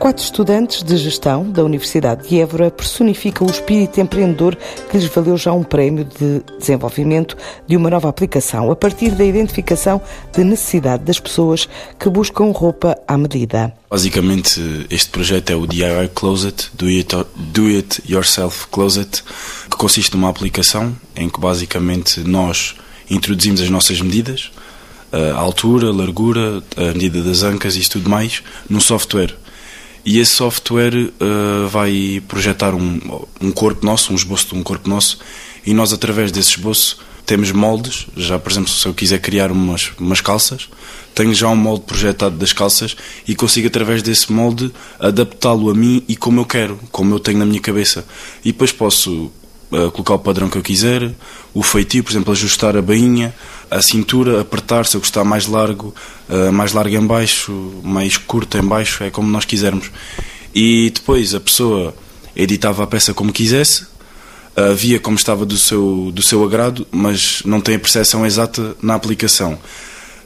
Quatro estudantes de gestão da Universidade de Évora personificam o espírito empreendedor que lhes valeu já um prémio de desenvolvimento de uma nova aplicação, a partir da identificação de necessidade das pessoas que buscam roupa à medida. Basicamente, este projeto é o DIY Closet, Do It, Do It Yourself Closet, que consiste numa aplicação em que basicamente nós introduzimos as nossas medidas, a altura, a largura, a medida das ancas e tudo mais, num software e esse software uh, vai projetar um, um corpo nosso, um esboço de um corpo nosso, e nós, através desse esboço, temos moldes. Já, por exemplo, se eu quiser criar umas, umas calças, tenho já um molde projetado das calças e consigo, através desse molde, adaptá-lo a mim e como eu quero, como eu tenho na minha cabeça. E depois posso colocar o padrão que eu quiser, o feitio, por exemplo, ajustar a bainha, a cintura, apertar se eu gostar mais largo, uh, mais largo em baixo, mais curto em baixo, é como nós quisermos. E depois a pessoa editava a peça como quisesse, uh, via como estava do seu, do seu agrado, mas não tem a percepção exata na aplicação.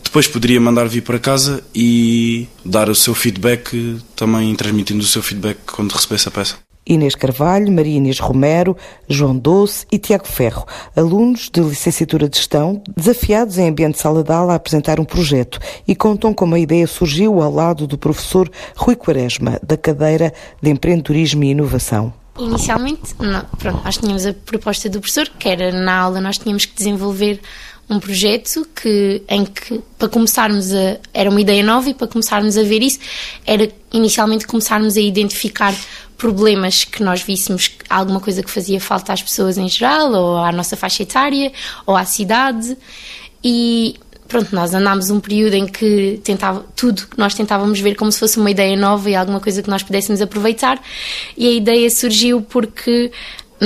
Depois poderia mandar vir para casa e dar o seu feedback, também transmitindo o seu feedback quando recebesse a peça. Inês Carvalho, Maria Inês Romero, João Doce e Tiago Ferro, alunos de licenciatura de gestão, desafiados em ambiente sala de aula a apresentar um projeto e contam como a ideia surgiu ao lado do professor Rui Quaresma, da cadeira de empreendedorismo e inovação. Inicialmente, não, pronto, nós tínhamos a proposta do professor, que era na aula nós tínhamos que desenvolver um projeto que, em que, para começarmos a. era uma ideia nova e para começarmos a ver isso, era inicialmente começarmos a identificar problemas que nós víssemos alguma coisa que fazia falta às pessoas em geral, ou à nossa faixa etária, ou à cidade. E pronto, nós andámos um período em que tentava, tudo que nós tentávamos ver como se fosse uma ideia nova e alguma coisa que nós pudéssemos aproveitar. E a ideia surgiu porque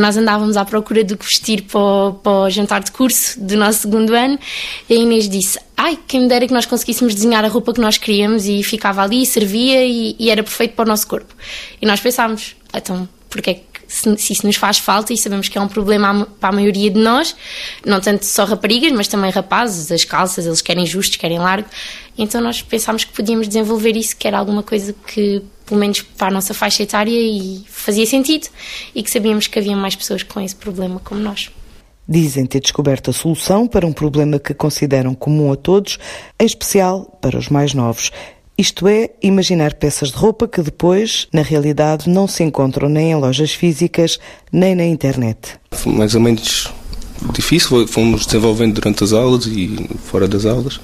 nós andávamos à procura do que vestir para o, para o, jantar de curso do nosso segundo ano e a Inês disse ai, quem me dera que nós conseguíssemos desenhar a roupa que nós queríamos e ficava ali, servia e, e era perfeito para o nosso corpo. E nós pensámos, então, porque é que se, se, isso nos faz falta e sabemos que é um problema para a maioria de nós, não tanto só raparigas, mas também rapazes, as calças, eles querem justos, querem largo. Então nós pensámos que podíamos desenvolver isso, que era alguma coisa que, pelo menos para a nossa faixa etária, e fazia sentido, e que sabíamos que havia mais pessoas com esse problema como nós. Dizem ter descoberto a solução para um problema que consideram comum a todos, em especial para os mais novos. Isto é, imaginar peças de roupa que depois, na realidade, não se encontram nem em lojas físicas, nem na internet. Foi mais ou menos difícil, fomos desenvolvendo durante as aulas e fora das aulas.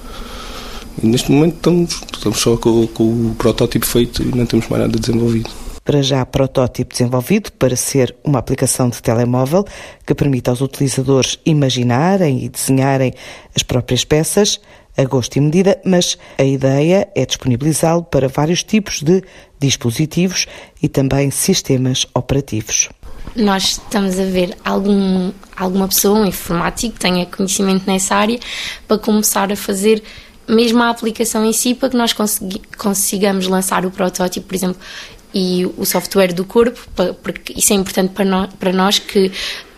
E neste momento estamos, estamos só com, com o protótipo feito e não temos mais nada desenvolvido para já protótipo desenvolvido para ser uma aplicação de telemóvel que permite aos utilizadores imaginarem e desenharem as próprias peças a gosto e medida, mas a ideia é disponibilizá-lo para vários tipos de dispositivos e também sistemas operativos. Nós estamos a ver algum, alguma pessoa, um informático, que tenha conhecimento nessa área, para começar a fazer mesmo a aplicação em si, para que nós consigamos lançar o protótipo, por exemplo, e o software do corpo, porque isso é importante para nós, que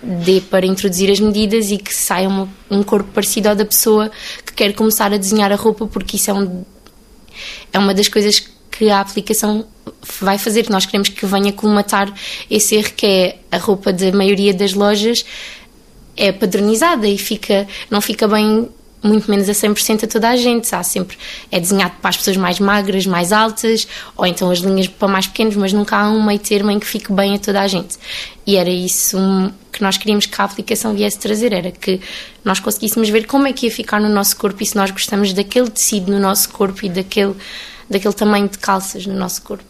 dê para introduzir as medidas e que saia um corpo parecido ao da pessoa que quer começar a desenhar a roupa, porque isso é, um, é uma das coisas que a aplicação vai fazer, nós queremos que venha colmatar esse erro que é a roupa da maioria das lojas é padronizada e fica, não fica bem muito menos a 100% a toda a gente. Há sempre, é desenhado para as pessoas mais magras, mais altas, ou então as linhas para mais pequenos, mas nunca há um meio termo em que fique bem a toda a gente. E era isso que nós queríamos que a aplicação viesse trazer, era que nós conseguíssemos ver como é que ia ficar no nosso corpo e se nós gostamos daquele tecido no nosso corpo e daquele, daquele tamanho de calças no nosso corpo.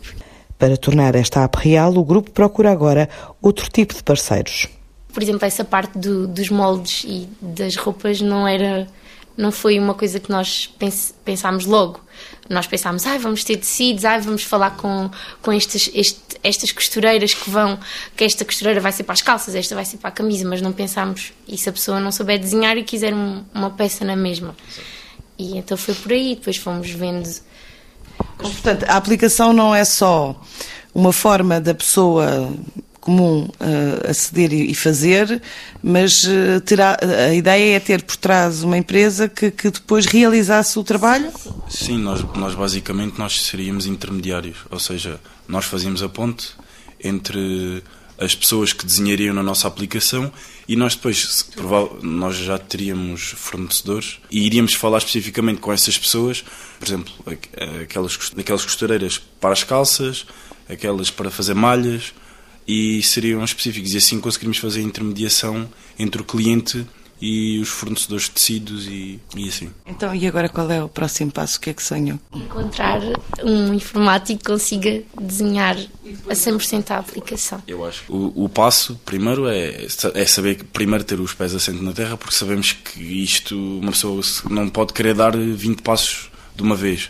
Para tornar esta app real, o grupo procura agora outro tipo de parceiros. Por exemplo, essa parte do, dos moldes e das roupas não era não foi uma coisa que nós pens pensámos logo. Nós pensámos, ah, vamos ter tecidos, ah, vamos falar com, com estes, este, estas costureiras que vão, que esta costureira vai ser para as calças, esta vai ser para a camisa, mas não pensámos, e se a pessoa não souber desenhar e quiser um, uma peça na mesma? E então foi por aí, depois fomos vendo. Portanto, a aplicação não é só uma forma da pessoa comum uh, aceder e fazer, mas uh, terá, a ideia é ter por trás uma empresa que, que depois realizasse o trabalho? Sim, nós, nós basicamente nós seríamos intermediários, ou seja, nós fazíamos a ponte entre as pessoas que desenhariam na nossa aplicação e nós depois nós já teríamos fornecedores e iríamos falar especificamente com essas pessoas, por exemplo, aquelas, aquelas costureiras para as calças, aquelas para fazer malhas e seriam específicos e assim conseguiríamos fazer a intermediação entre o cliente e os fornecedores de tecidos e, e assim. Então, e agora qual é o próximo passo? O que é que sonham? Encontrar um informático que consiga desenhar a 100% a aplicação. Eu acho que o, o passo, primeiro, é, é saber primeiro ter os pés assentos na terra, porque sabemos que isto, uma pessoa não pode querer dar 20 passos de uma vez.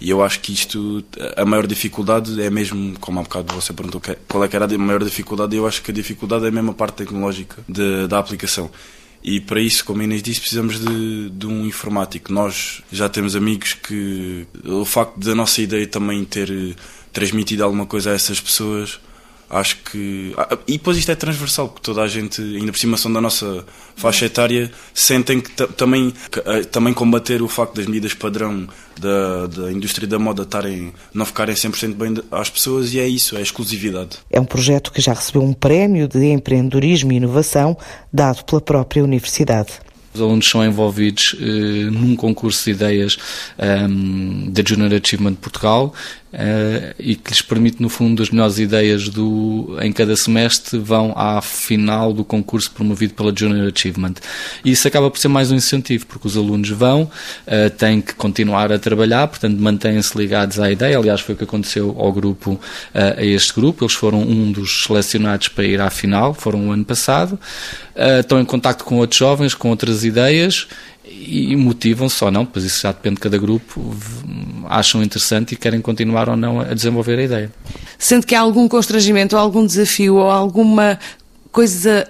E eu acho que isto, a maior dificuldade é mesmo, como há bocado você perguntou qual é que era a maior dificuldade, eu acho que a dificuldade é mesmo a parte tecnológica de, da aplicação. E para isso, como a Inês disse, precisamos de, de um informático. Nós já temos amigos que o facto da nossa ideia também ter transmitido alguma coisa a essas pessoas acho que. Ah, e depois isto é transversal, porque toda a gente, ainda por cima são da nossa faixa etária, sentem que também, ah, também combater o facto das medidas padrão da, da indústria da moda estarem, não ficarem 100% bem às pessoas, e é isso, é exclusividade. É um projeto que já recebeu um prémio de empreendedorismo e inovação dado pela própria Universidade. Os alunos são envolvidos eh, num concurso de ideias um, da Junior Achievement Portugal uh, e que lhes permite, no fundo, as melhores ideias do, em cada semestre vão à final do concurso promovido pela Junior Achievement. E isso acaba por ser mais um incentivo, porque os alunos vão, uh, têm que continuar a trabalhar, portanto, mantêm-se ligados à ideia. Aliás, foi o que aconteceu ao grupo, uh, a este grupo. Eles foram um dos selecionados para ir à final, foram o ano passado. estão em contato com outros jovens, com outras ideias e motivam-se ou não, pois isso já depende de cada grupo, acham interessante e querem continuar ou não a desenvolver a ideia. Sente que há algum constrangimento ou algum desafio ou alguma coisa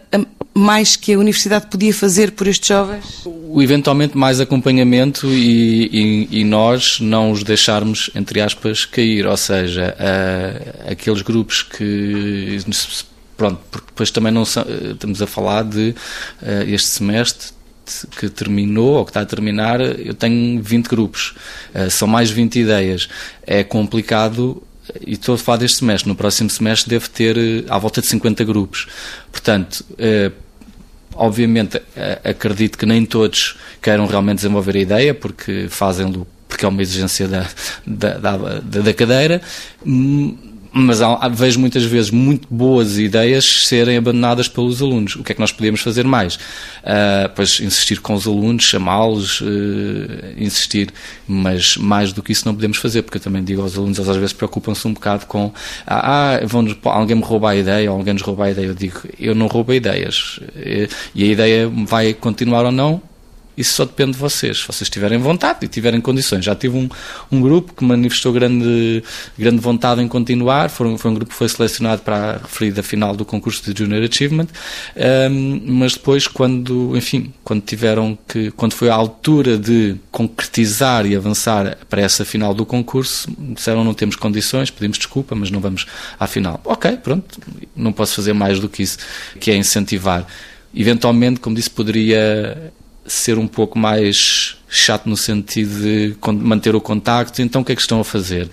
mais que a Universidade podia fazer por estes jovens? O, eventualmente mais acompanhamento e, e, e, nós não os deixarmos, entre aspas, cair, ou seja, uh, aqueles grupos que pronto, porque depois também não estamos a falar de uh, este semestre que terminou ou que está a terminar, eu tenho 20 grupos, uh, são mais 20 ideias. É complicado e estou a falar deste semestre. No próximo semestre deve ter uh, à volta de 50 grupos. Portanto, uh, obviamente, acredito que nem todos queiram realmente desenvolver a ideia, porque fazem-lo porque é uma exigência da, da, da, da cadeira. Mas há, vejo muitas vezes muito boas ideias serem abandonadas pelos alunos. O que é que nós podíamos fazer mais? Uh, pois insistir com os alunos, chamá-los, uh, insistir, mas mais do que isso não podemos fazer, porque eu também digo aos alunos, eles às vezes preocupam-se um bocado com ah, ah vão alguém me roubar a ideia, alguém nos roubar a ideia. Eu digo, eu não roubo ideias. E a ideia vai continuar ou não, isso só depende de vocês. Se vocês tiverem vontade e tiverem condições. Já tive um, um grupo que manifestou grande, grande vontade em continuar. Foi, foi um grupo que foi selecionado para a referida final do concurso de Junior Achievement. Um, mas depois, quando, enfim, quando tiveram que, quando foi a altura de concretizar e avançar para essa final do concurso, disseram não temos condições, pedimos desculpa, mas não vamos à final. Ok, pronto, não posso fazer mais do que isso, que é incentivar. Eventualmente, como disse, poderia ser um pouco mais chato no sentido de manter o contacto, então o que é que estão a fazer?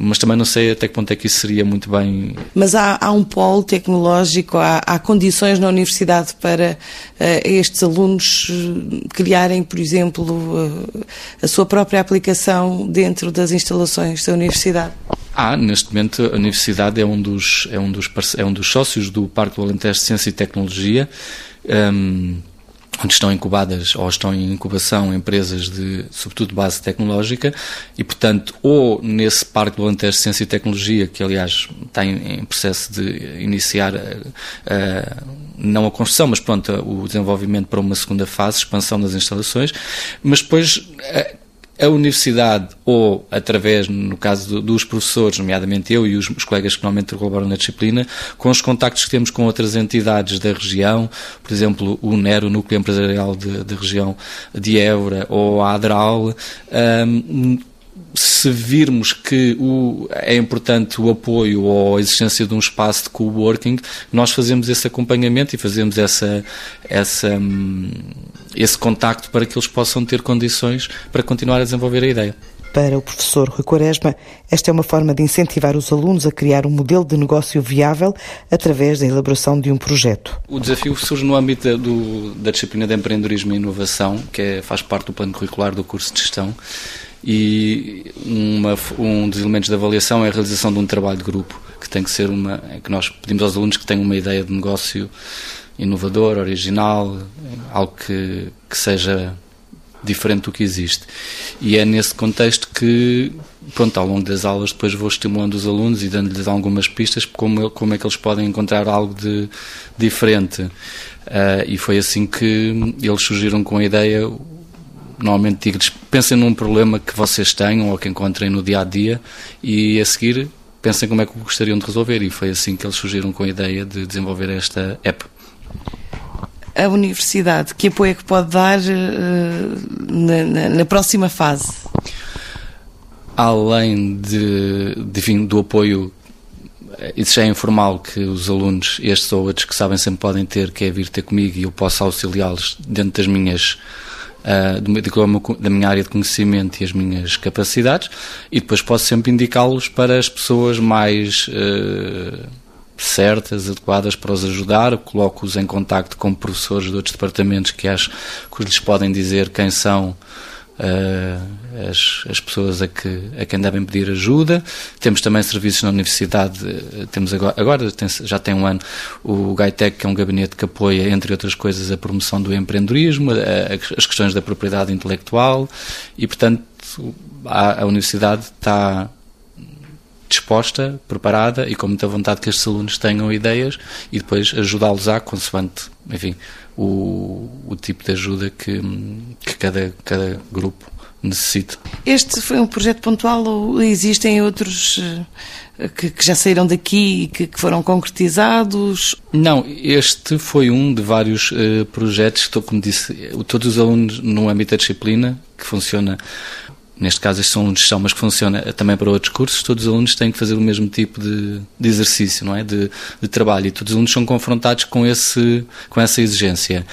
Mas também não sei até que ponto é que isso seria muito bem. Mas há, há um polo tecnológico, há, há, condições na universidade para uh, estes alunos eh, criarem, por exemplo, uh, a sua própria aplicação dentro das instalações da universidade? Há, neste momento, a Universidade é um dos, é um dos, é um dos sócios do Parque do Alentejo de Ciência e Tecnologia. Um, onde estão incubadas ou estão em incubação empresas de, sobretudo, base tecnológica e, portanto, ou nesse Parque do Alentejo de Ciência e Tecnologia, que, aliás, está em, em processo de iniciar, a, não a construção, mas, pronto, o desenvolvimento para uma segunda fase, expansão das instalações, mas depois a universidade ou através, no caso do, dos professores, nomeadamente eu e os, os colegas que normalmente colaboram na disciplina, com os contactos que temos com outras entidades da região, por exemplo, o NER, o Núcleo Empresarial da região de Évora, ou a ADRAL, um, se virmos que o, é importante o apoio ou a existência de um espaço de coworking, nós fazemos esse acompanhamento e fazemos essa, essa, hum, esse contacto para que eles possam ter condições para continuar a desenvolver a ideia. Para o professor Rui Quaresma, esta é uma forma de incentivar os alunos a criar um modelo de negócio viável através da elaboração de um projeto. O desafio surge no âmbito do, da disciplina de empreendedorismo e inovação, que é, faz parte do plano curricular do curso de gestão, e uma, um dos elementos da avaliação é a realização de um trabalho de grupo, que tem que ser uma, que nós pedimos aos alunos que tenham uma ideia de negócio inovador, original, algo que, que seja diferente do que existe. E é nesse contexto que, pronto, ao longo das aulas depois vou estimulando os alunos e dando-lhes algumas pistas como, como é que eles podem encontrar algo de diferente. Uh, e foi assim que eles surgiram com a ideia, normalmente digo-lhes, pensem num problema que vocês tenham ou que encontrem no dia a dia e a seguir pensem como é que gostariam de resolver. E foi assim que eles surgiram com a ideia de desenvolver esta app a universidade? Que apoio é que pode dar uh, na, na, na, próxima fase? Além de, de, do apoio, isso já é informal, que os alunos, estes ou outros que sabem sempre podem ter, que é vir ter comigo e eu posso auxiliá-los dentro das minhas uh, da minha área de conhecimento e as minhas capacidades, e depois posso sempre indicá-los para as pessoas mais uh, certas, adequadas para os ajudar, coloco-os em contacto com professores de outros departamentos que acho que lhes podem dizer quem são uh, as, as pessoas a, que, a quem devem pedir ajuda. Temos também serviços na universidade, eh, temos agora, agora tem, já tem um ano, o GAITEC, que é um gabinete que apoia, entre outras coisas, a promoção do empreendedorismo, a, a, as questões da propriedade intelectual e, portanto, a, a universidade está disposta, preparada e com muita vontade que estes alunos tenham ideias e depois ajudá-los a, consoante, enfim, o, o tipo de ajuda que, que cada, cada grupo necessita. Este foi um projeto pontual ou existem outros eh, que, que já saíram daqui e que, que, foram concretizados? Não, este foi um de vários uh, projetos, estou, como disse, todos os alunos no âmbito da disciplina, que funciona neste caso estes são gestão, mas que funciona também para outros cursos, todos os alunos têm que fazer o mesmo tipo de, de exercício, não é? De, de, trabalho e todos os alunos são confrontados com, esse, com essa exigência.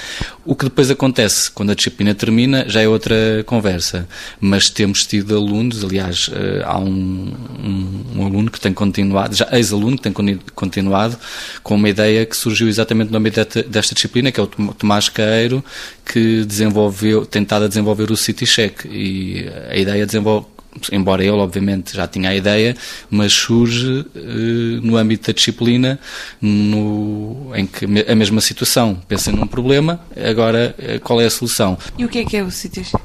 O que depois acontece quando a disciplina termina já é outra conversa, mas temos tido alunos, aliás, eh, há um, um, um aluno que tem continuado, já ex-aluno que tem continuado com uma ideia que surgiu exatamente no âmbito desta disciplina, que é o Tomás Caeiro, que desenvolveu, tentado a desenvolver o City Check e a ideia desenvolve embora ele obviamente já tinha a ideia, mas surge eh, no âmbito da disciplina no, em que a mesma situação, pensem num problema, agora eh, qual é a solução. E o que é que é o CityCheck?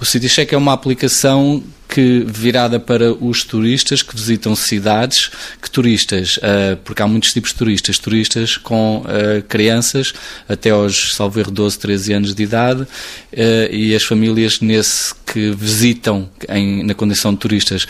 O CityCheck é uma aplicação que virada para os turistas que visitam cidades, que turistas, uh, porque há muitos tipos de turistas, turistas com uh, crianças até aos, salvo erro, 12, 13 anos de idade, uh, e as famílias nesse que visitam em, na condição de turistas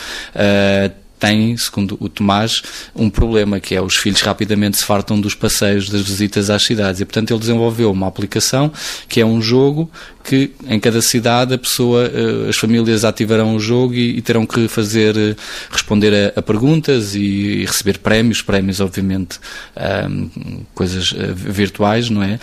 têm, segundo o Tomás, um problema que é os filhos rapidamente se fartam dos passeios, das visitas às cidades. E, portanto, ele desenvolveu uma aplicação que é um jogo que em cada cidade a pessoa, eh, as famílias ativarão o jogo e, e terão que fazer, eh, responder a, a perguntas e, e, receber prémios, prémios obviamente um, coisas eh, virtuais, não é? Uh,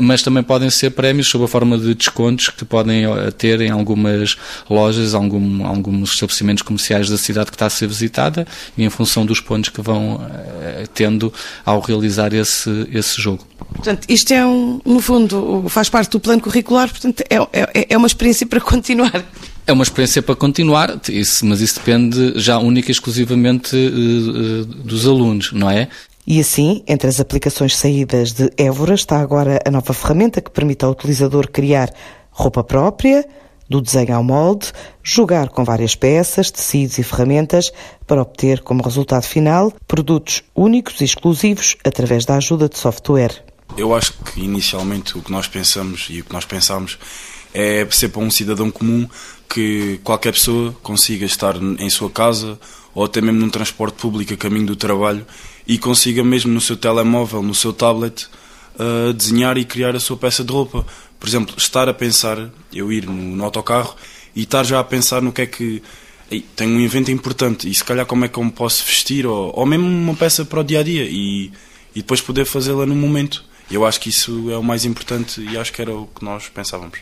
mas também podem ser prémios sob a forma de descontos que podem ter em algumas lojas, algum, alguns estabelecimentos comerciais da cidade que está a ser visitada e em função dos pontos que vão uh, tendo ao realizar esse, esse jogo. Portanto, isto é um, no fundo, faz parte do plano curricular, portanto, é, é, é uma experiência para continuar. É uma experiência para continuar, isso, mas isso depende já única e exclusivamente uh, dos alunos, não é? E assim, entre as aplicações saídas de Évora, está agora a nova ferramenta que permite ao utilizador criar roupa própria, do desenho ao molde, jogar com várias peças, tecidos e ferramentas para obter como resultado final produtos únicos e exclusivos através da ajuda de software. Eu acho que inicialmente o que nós pensamos e o que nós pensamos é ser para um cidadão comum que qualquer pessoa consiga estar em sua casa ou até mesmo num transporte público a caminho do trabalho e consiga mesmo no seu telemóvel, no seu tablet, uh, desenhar e criar a sua peça de roupa. Por exemplo, estar a pensar, eu ir no, no autocarro e estar já a pensar no que é que tenho um evento importante e se calhar como é que eu me posso vestir ou, ou mesmo uma peça para o dia a dia e, e depois poder fazê-la no momento. Eu acho que isso é o mais importante e acho que era o que nós pensávamos.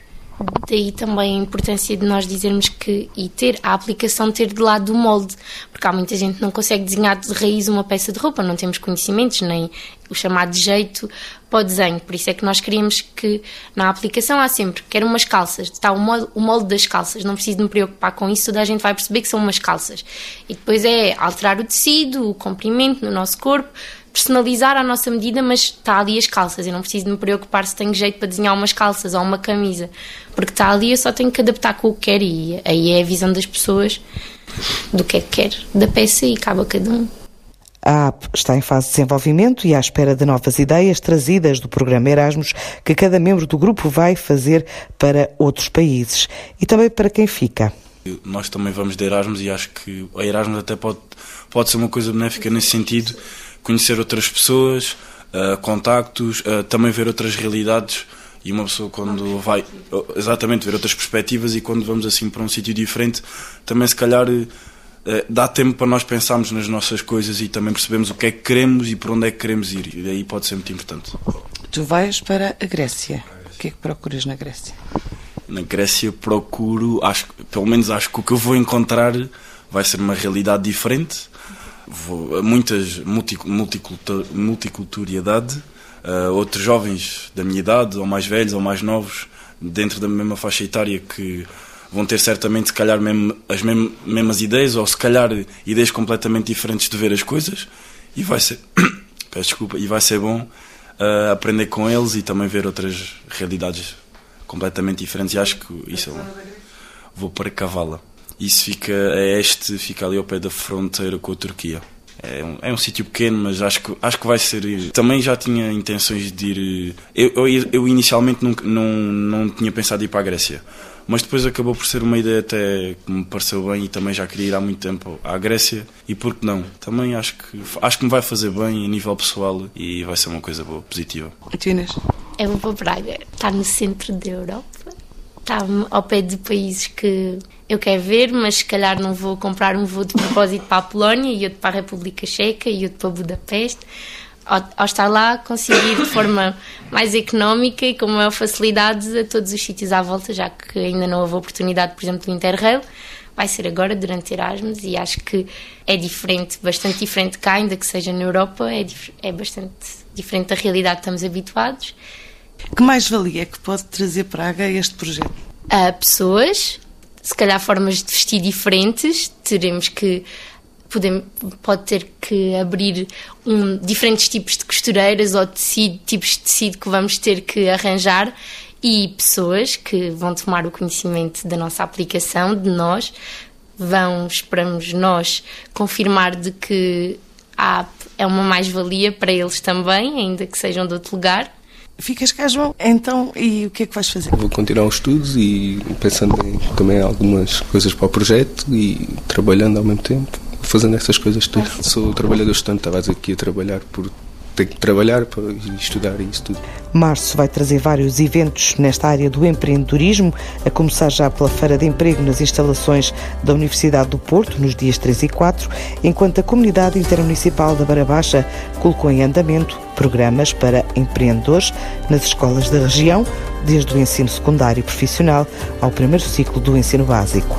Daí também a importância de nós dizermos que e ter a aplicação ter de lado do molde, porque há muita gente que não consegue desenhar de raiz uma peça de roupa, não temos conhecimentos nem o chamado jeito para o desenho. Por isso é que nós queríamos que na aplicação há sempre, quer umas calças, está o molde, o molde das calças, não preciso de me preocupar com isso, toda a gente vai perceber que são umas calças. E depois é alterar o tecido, o comprimento no nosso corpo, personalizar à nossa medida, mas está ali as calças. Eu não preciso de me preocupar se tenho jeito para desenhar umas calças ou uma camisa, porque está ali, eu só tenho que adaptar com o que quero e aí é a visão das pessoas do que é que quer da peça e cabe a cada um. A app está em fase de desenvolvimento e à espera de novas ideias trazidas do programa Erasmus que cada membro do grupo vai fazer para outros países e também para quem fica. Nós também vamos de Erasmus e acho que a Erasmus até pode, pode ser uma coisa benéfica nesse sentido, conhecer outras pessoas, uh, contactos, uh, também ver outras realidades e uma pessoa quando vai exatamente ver outras perspectivas e quando vamos assim para um sítio diferente também se calhar uh, dá tempo para nós pensarmos nas nossas coisas e também percebemos o que é que queremos e para onde é que queremos ir e daí pode ser muito importante. Tu vais para a Grécia. O que é que procuras na Grécia? Na Grécia procuro, acho, pelo menos acho que o que eu vou encontrar vai ser uma realidade diferente muitas multicultur, multiculturalidade, uh, outros jovens da minha idade, ou mais velhos, ou mais novos, dentro da mesma faixa etária que vão ter certamente, se calhar, mesmo, as mesmas, mesmas ideias, ou se calhar ideias completamente diferentes de ver as coisas, e vai ser, peço desculpa, e vai ser bom uh, aprender com eles e também ver outras realidades completamente diferentes, e acho que isso é Vou para Cavala. Isso fica a este, fica ali ao pé da fronteira com a Turquia. É um, é um sítio pequeno, mas acho que, acho que vai ser. Também já tinha intenções de ir. Eu, eu, eu inicialmente não, não, não tinha pensado em ir para a Grécia, mas depois acabou por ser uma ideia até que me pareceu bem e também já queria ir há muito tempo à Grécia. E por que não? Também acho que, acho que me vai fazer bem a nível pessoal e vai ser uma coisa boa, positiva. E tu, Inês? Eu vou para Praga, está no centro da Europa, está ao pé de países que eu quero ver, mas se calhar não vou comprar um voo de propósito para a Polónia e outro para a República Checa e outro para Budapeste. Ao, ao estar lá, conseguir de forma mais económica e com maior facilidade a todos os sítios à volta, já que ainda não houve oportunidade, por exemplo, do Interrail. Vai ser agora, durante Erasmus, e acho que é diferente, bastante diferente cá, ainda que seja na Europa, é, é bastante diferente da realidade que estamos habituados. Que mais-valia é que pode trazer Praga este projeto? A pessoas, se calhar formas de vestir diferentes, teremos que podemos, pode ter que abrir um, diferentes tipos de costureiras ou tecido, tipos de tecido que vamos ter que arranjar e pessoas que vão tomar o conhecimento da nossa aplicação, de nós, vão, esperamos nós, confirmar de que a app é uma mais-valia para eles também, ainda que sejam de outro lugar, Ficas cá, João? Então, e o que é que vais fazer? Vou continuar os estudos e pensando em também algumas coisas para o projeto e trabalhando ao mesmo tempo, fazendo essas coisas todas. Sou trabalhador estudante, estava aqui a trabalhar por tenho que trabalhar para estudar isso tudo. Março vai trazer vários eventos nesta área do empreendedorismo, a começar já pela Feira de Emprego nas instalações da Universidade do Porto, nos dias 3 e 4, enquanto a Comunidade Intermunicipal da Barabaxa colocou em andamento programas para empreendedores nas escolas da região, desde o ensino secundário e profissional ao primeiro ciclo do ensino básico.